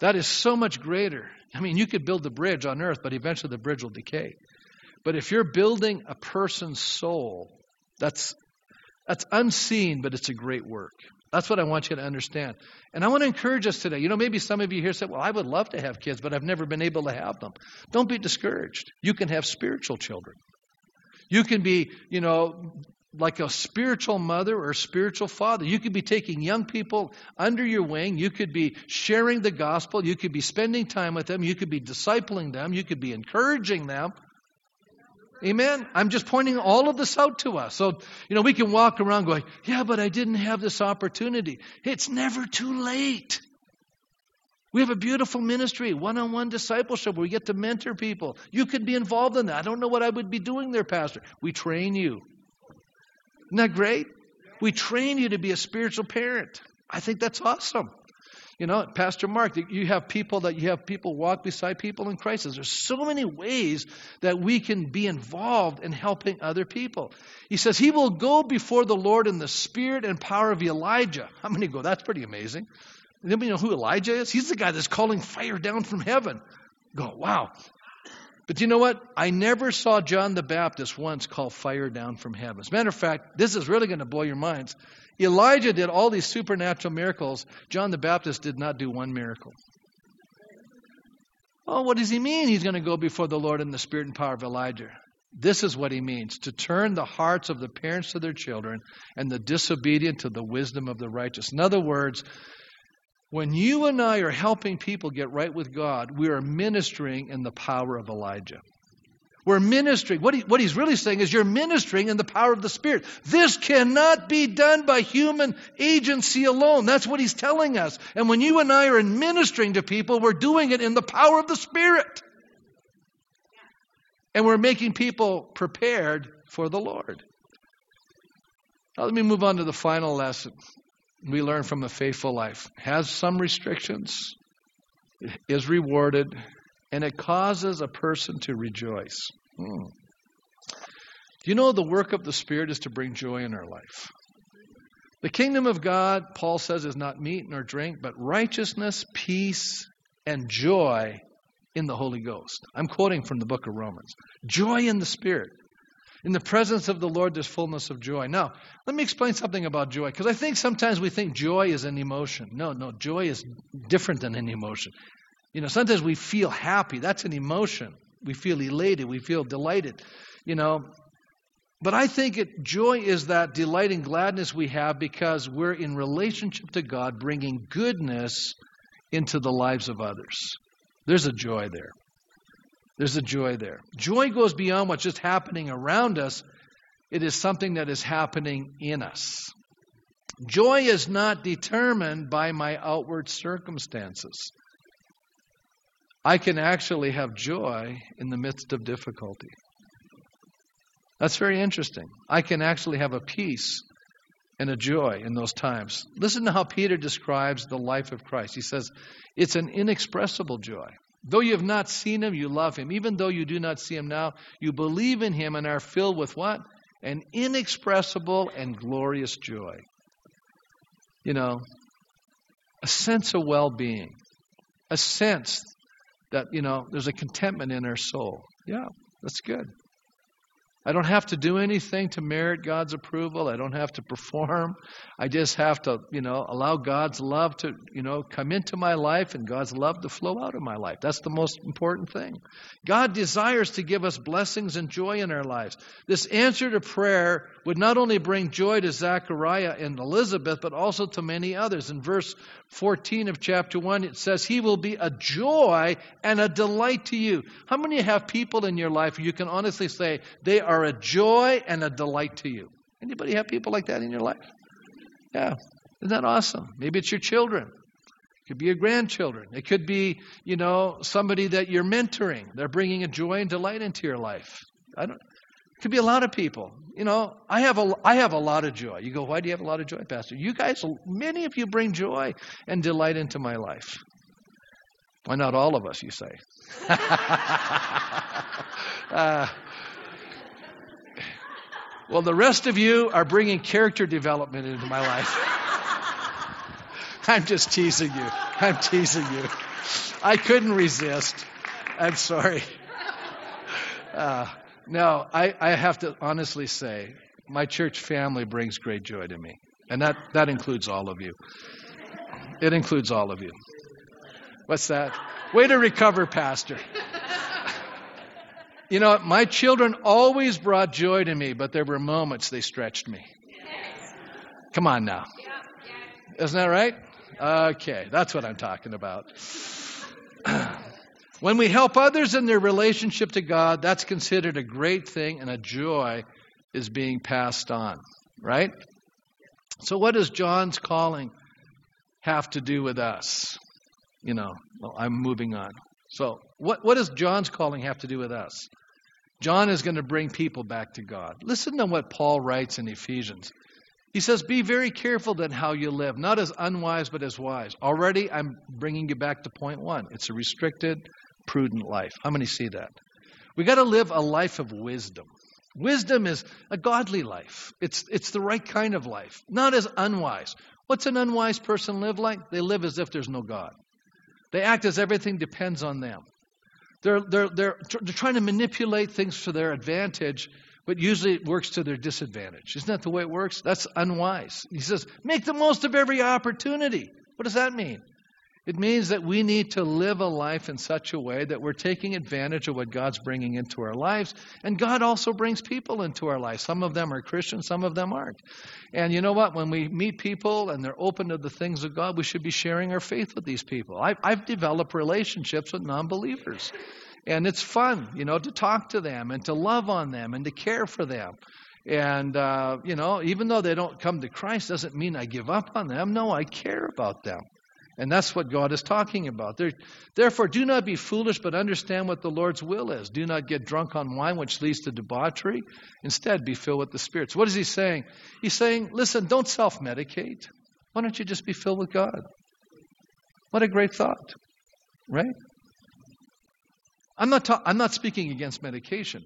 That is so much greater. I mean, you could build the bridge on earth, but eventually the bridge will decay. But if you're building a person's soul, that's, that's unseen, but it's a great work. That's what I want you to understand. And I want to encourage us today. You know, maybe some of you here said, Well, I would love to have kids, but I've never been able to have them. Don't be discouraged. You can have spiritual children. You can be, you know, like a spiritual mother or a spiritual father. You could be taking young people under your wing. You could be sharing the gospel. You could be spending time with them. You could be discipling them. You could be encouraging them. Amen? I'm just pointing all of this out to us. So, you know, we can walk around going, yeah, but I didn't have this opportunity. It's never too late. We have a beautiful ministry, one on one discipleship where we get to mentor people. You could be involved in that. I don't know what I would be doing there, Pastor. We train you. Isn't that great? We train you to be a spiritual parent. I think that's awesome. You know, Pastor Mark, you have people that you have people walk beside people in crisis. There's so many ways that we can be involved in helping other people. He says he will go before the Lord in the spirit and power of Elijah. How many go? That's pretty amazing. Anybody know who Elijah is? He's the guy that's calling fire down from heaven. Go, wow. But you know what? I never saw John the Baptist once call fire down from heaven. As a matter of fact, this is really going to blow your minds. Elijah did all these supernatural miracles. John the Baptist did not do one miracle. Oh, what does he mean? He's going to go before the Lord in the spirit and power of Elijah. This is what he means to turn the hearts of the parents to their children and the disobedient to the wisdom of the righteous. In other words, when you and I are helping people get right with God, we are ministering in the power of Elijah. We're ministering. What, he, what he's really saying is you're ministering in the power of the Spirit. This cannot be done by human agency alone. That's what he's telling us. And when you and I are ministering to people, we're doing it in the power of the Spirit. And we're making people prepared for the Lord. Now, let me move on to the final lesson we learn from a faithful life. Has some restrictions, is rewarded, and it causes a person to rejoice. Hmm. Do you know the work of the Spirit is to bring joy in our life? The kingdom of God, Paul says, is not meat nor drink, but righteousness, peace, and joy in the Holy Ghost. I'm quoting from the book of Romans. Joy in the Spirit. In the presence of the Lord, there's fullness of joy. Now, let me explain something about joy, because I think sometimes we think joy is an emotion. No, no, joy is different than an emotion. You know, sometimes we feel happy. That's an emotion. We feel elated. We feel delighted. You know, but I think it, joy is that delight and gladness we have because we're in relationship to God, bringing goodness into the lives of others. There's a joy there. There's a joy there. Joy goes beyond what's just happening around us, it is something that is happening in us. Joy is not determined by my outward circumstances. I can actually have joy in the midst of difficulty. That's very interesting. I can actually have a peace and a joy in those times. Listen to how Peter describes the life of Christ. He says, It's an inexpressible joy. Though you have not seen him, you love him. Even though you do not see him now, you believe in him and are filled with what? An inexpressible and glorious joy. You know, a sense of well being, a sense that, you know, there's a contentment in our soul. Yeah, that's good. I don't have to do anything to merit God's approval. I don't have to perform. I just have to, you know, allow God's love to, you know, come into my life and God's love to flow out of my life. That's the most important thing. God desires to give us blessings and joy in our lives. This answer to prayer would not only bring joy to Zechariah and Elizabeth, but also to many others. In verse 14 of chapter 1, it says, He will be a joy and a delight to you. How many have people in your life you can honestly say they are are a joy and a delight to you. Anybody have people like that in your life? Yeah. Isn't that awesome? Maybe it's your children. It could be your grandchildren. It could be, you know, somebody that you're mentoring. They're bringing a joy and delight into your life. I don't. It could be a lot of people. You know, I have a I have a lot of joy. You go, why do you have a lot of joy, Pastor? You guys, many of you bring joy and delight into my life. Why not all of us? You say. uh, [laughs] well, the rest of you are bringing character development into my life. I'm just teasing you. I'm teasing you. I couldn't resist. I'm sorry. Uh, no, I, I have to honestly say, my church family brings great joy to me. And that, that includes all of you. It includes all of you. What's that? Way to recover, Pastor. You know, my children always brought joy to me, but there were moments they stretched me. Come on now. Isn't that right? Okay, that's what I'm talking about. [clears throat] when we help others in their relationship to God, that's considered a great thing and a joy is being passed on, right? So, what does John's calling have to do with us? You know, well, I'm moving on. So, what, what does John's calling have to do with us? John is going to bring people back to God. Listen to what Paul writes in Ephesians. He says, Be very careful then how you live, not as unwise, but as wise. Already, I'm bringing you back to point one. It's a restricted, prudent life. How many see that? We got to live a life of wisdom. Wisdom is a godly life. It's, it's the right kind of life, not as unwise. What's an unwise person live like? They live as if there's no God. They act as everything depends on them. They're, they're, they're, they're trying to manipulate things for their advantage, but usually it works to their disadvantage. Isn't that the way it works? That's unwise. He says, make the most of every opportunity. What does that mean? It means that we need to live a life in such a way that we're taking advantage of what God's bringing into our lives. And God also brings people into our lives. Some of them are Christians, some of them aren't. And you know what? When we meet people and they're open to the things of God, we should be sharing our faith with these people. I, I've developed relationships with non believers. And it's fun, you know, to talk to them and to love on them and to care for them. And, uh, you know, even though they don't come to Christ, doesn't mean I give up on them. No, I care about them. And that's what God is talking about. Therefore, do not be foolish, but understand what the Lord's will is. Do not get drunk on wine, which leads to debauchery. Instead, be filled with the spirits. What is he saying? He's saying, listen, don't self medicate. Why don't you just be filled with God? What a great thought, right? I'm not, ta- I'm not speaking against medication.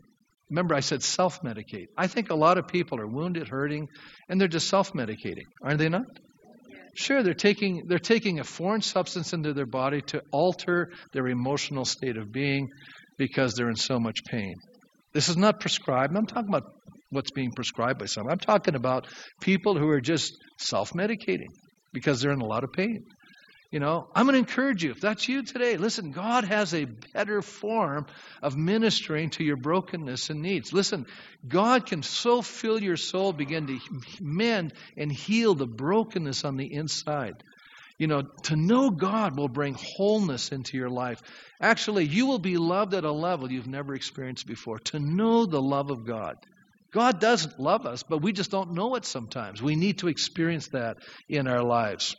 Remember, I said self medicate. I think a lot of people are wounded, hurting, and they're just self medicating, aren't they not? Sure, they're taking, they're taking a foreign substance into their body to alter their emotional state of being because they're in so much pain. This is not prescribed. I'm talking about what's being prescribed by some. I'm talking about people who are just self medicating because they're in a lot of pain. You know, I'm going to encourage you. If that's you today, listen, God has a better form of ministering to your brokenness and needs. Listen, God can so fill your soul, begin to mend and heal the brokenness on the inside. You know, to know God will bring wholeness into your life. Actually, you will be loved at a level you've never experienced before. To know the love of God. God does love us, but we just don't know it sometimes. We need to experience that in our lives.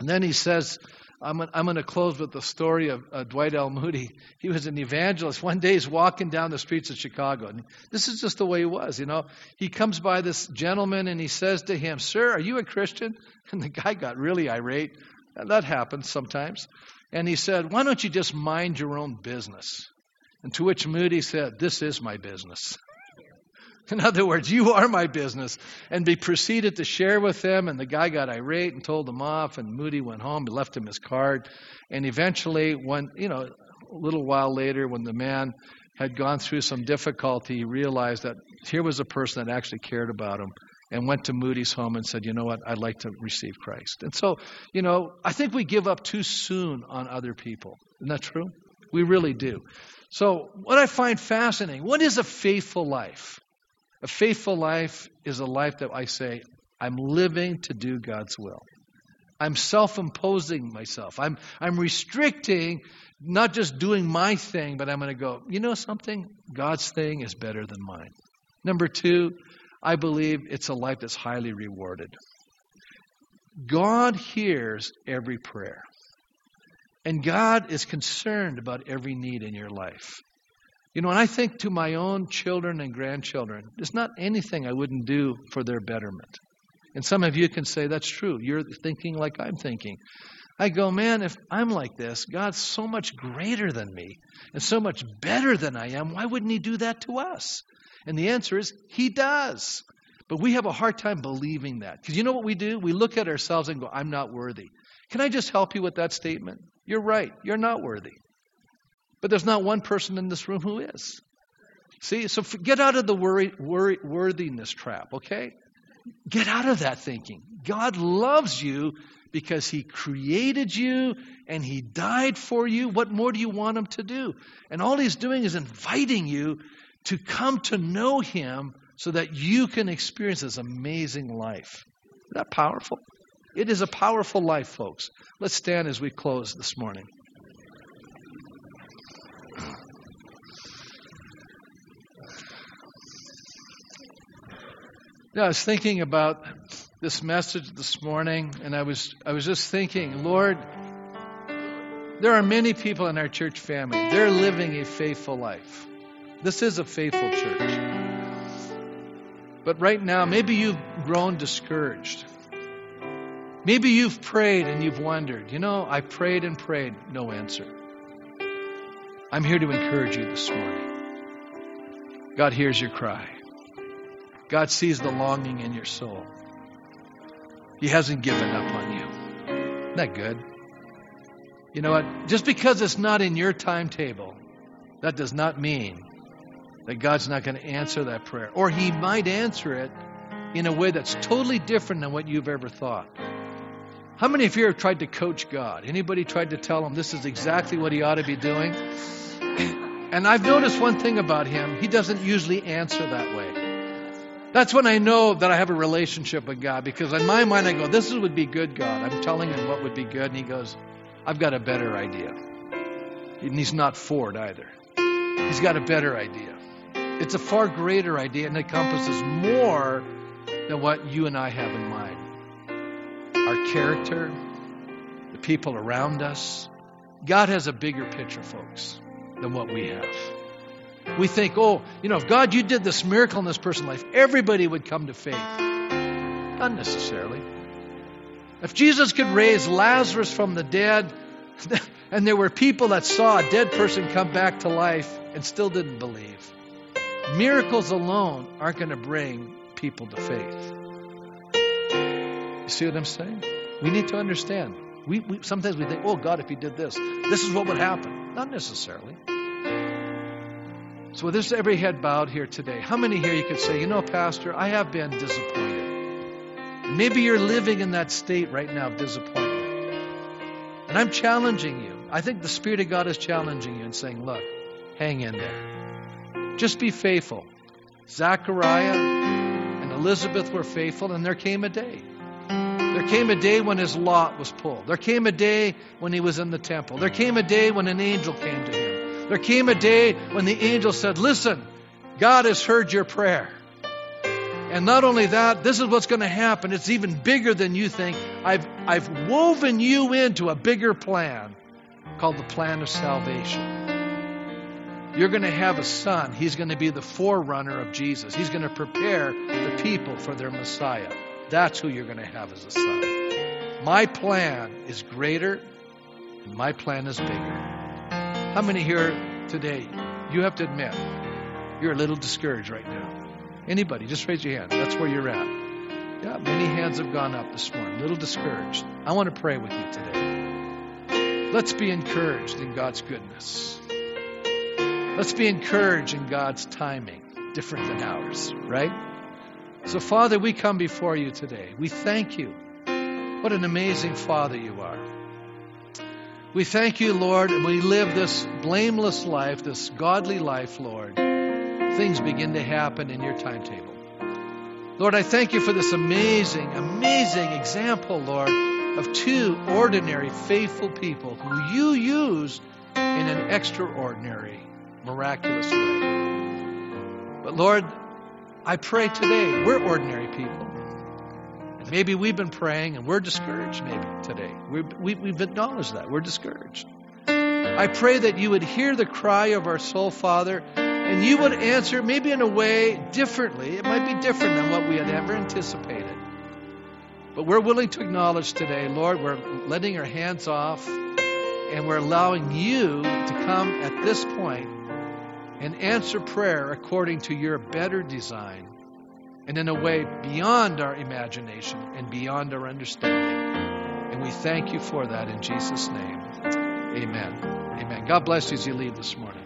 And then he says, I'm, I'm going to close with the story of uh, Dwight L. Moody. [laughs] He was an evangelist. One day he's walking down the streets of Chicago. And this is just the way he was, you know. He comes by this gentleman and he says to him, Sir, are you a Christian? [laughs] And the guy got really irate. And that happens sometimes. And he said, Why don't you just mind your own business? And to which Moody said, This is my business. [laughs] In other words, you are my business. And he proceeded to share with them, and the guy got irate and told him off, and Moody went home, he left him his card. And eventually, when, you know, a little while later, when the man had gone through some difficulty, he realized that here was a person that actually cared about him and went to Moody's home and said, You know what? I'd like to receive Christ. And so, you know, I think we give up too soon on other people. Isn't that true? We really do. So, what I find fascinating, what is a faithful life? A faithful life is a life that I say, I'm living to do God's will. I'm self imposing myself. I'm, I'm restricting, not just doing my thing, but I'm going to go, you know something? God's thing is better than mine. Number two, I believe it's a life that's highly rewarded. God hears every prayer. And God is concerned about every need in your life. You know, when I think to my own children and grandchildren, there's not anything I wouldn't do for their betterment. And some of you can say, that's true. You're thinking like I'm thinking. I go, man, if I'm like this, God's so much greater than me and so much better than I am. Why wouldn't He do that to us? And the answer is, He does. But we have a hard time believing that. Because you know what we do? We look at ourselves and go, I'm not worthy. Can I just help you with that statement? You're right. You're not worthy. But there's not one person in this room who is. See, so get out of the worry, worry, worthiness trap, okay? Get out of that thinking. God loves you because He created you and He died for you. What more do you want Him to do? And all He's doing is inviting you to come to know Him so that you can experience this amazing life. Isn't that powerful? It is a powerful life, folks. Let's stand as we close this morning. Yeah, I was thinking about this message this morning, and I was I was just thinking, Lord, there are many people in our church family. They're living a faithful life. This is a faithful church. But right now, maybe you've grown discouraged. Maybe you've prayed and you've wondered, you know, I prayed and prayed, no answer. I'm here to encourage you this morning. God hears your cry. God sees the longing in your soul. He hasn't given up on you. Isn't that good? You know what? Just because it's not in your timetable, that does not mean that God's not going to answer that prayer. Or He might answer it in a way that's totally different than what you've ever thought. How many of you have tried to coach God? Anybody tried to tell him this is exactly what he ought to be doing? [coughs] And I've noticed one thing about him. He doesn't usually answer that way. That's when I know that I have a relationship with God because in my mind I go, this would be good, God. I'm telling him what would be good. And he goes, I've got a better idea. And he's not Ford either. He's got a better idea. It's a far greater idea and encompasses more than what you and I have in mind. Our character, the people around us. God has a bigger picture, folks, than what we have. We think, oh, you know, if God, you did this miracle in this person's life, everybody would come to faith. Not necessarily. If Jesus could raise Lazarus from the dead, [laughs] and there were people that saw a dead person come back to life and still didn't believe, miracles alone aren't going to bring people to faith. You see what I'm saying? We need to understand. We, we, sometimes we think, oh, God, if He did this, this is what would happen. Not necessarily. So, with this every head bowed here today, how many here you could say, you know, Pastor, I have been disappointed? Maybe you're living in that state right now of disappointment. And I'm challenging you. I think the Spirit of God is challenging you and saying, look, hang in there. Just be faithful. Zachariah and Elizabeth were faithful, and there came a day. There came a day when his lot was pulled. There came a day when he was in the temple. There came a day when an angel came to him. There came a day when the angel said, Listen, God has heard your prayer. And not only that, this is what's going to happen. It's even bigger than you think. I've, I've woven you into a bigger plan called the plan of salvation. You're going to have a son. He's going to be the forerunner of Jesus. He's going to prepare the people for their Messiah. That's who you're going to have as a son. My plan is greater, and my plan is bigger. How many here today, you have to admit, you're a little discouraged right now? Anybody, just raise your hand. That's where you're at. Yeah, many hands have gone up this morning, a little discouraged. I want to pray with you today. Let's be encouraged in God's goodness. Let's be encouraged in God's timing, different than ours, right? So, Father, we come before you today. We thank you. What an amazing Father you are. We thank you, Lord, and we live this blameless life, this godly life, Lord. Things begin to happen in your timetable. Lord, I thank you for this amazing, amazing example, Lord, of two ordinary, faithful people who you use in an extraordinary, miraculous way. But Lord, I pray today, we're ordinary people. Maybe we've been praying and we're discouraged, maybe today. we we, we've acknowledged that. We're discouraged. I pray that you would hear the cry of our soul, Father, and you would answer maybe in a way differently. It might be different than what we had ever anticipated. But we're willing to acknowledge today, Lord, we're letting our hands off and we're allowing you to come at this point and answer prayer according to your better design and in a way beyond our imagination and beyond our understanding. And we thank you for that in Jesus' name. Amen. Amen. God bless you as you leave this morning.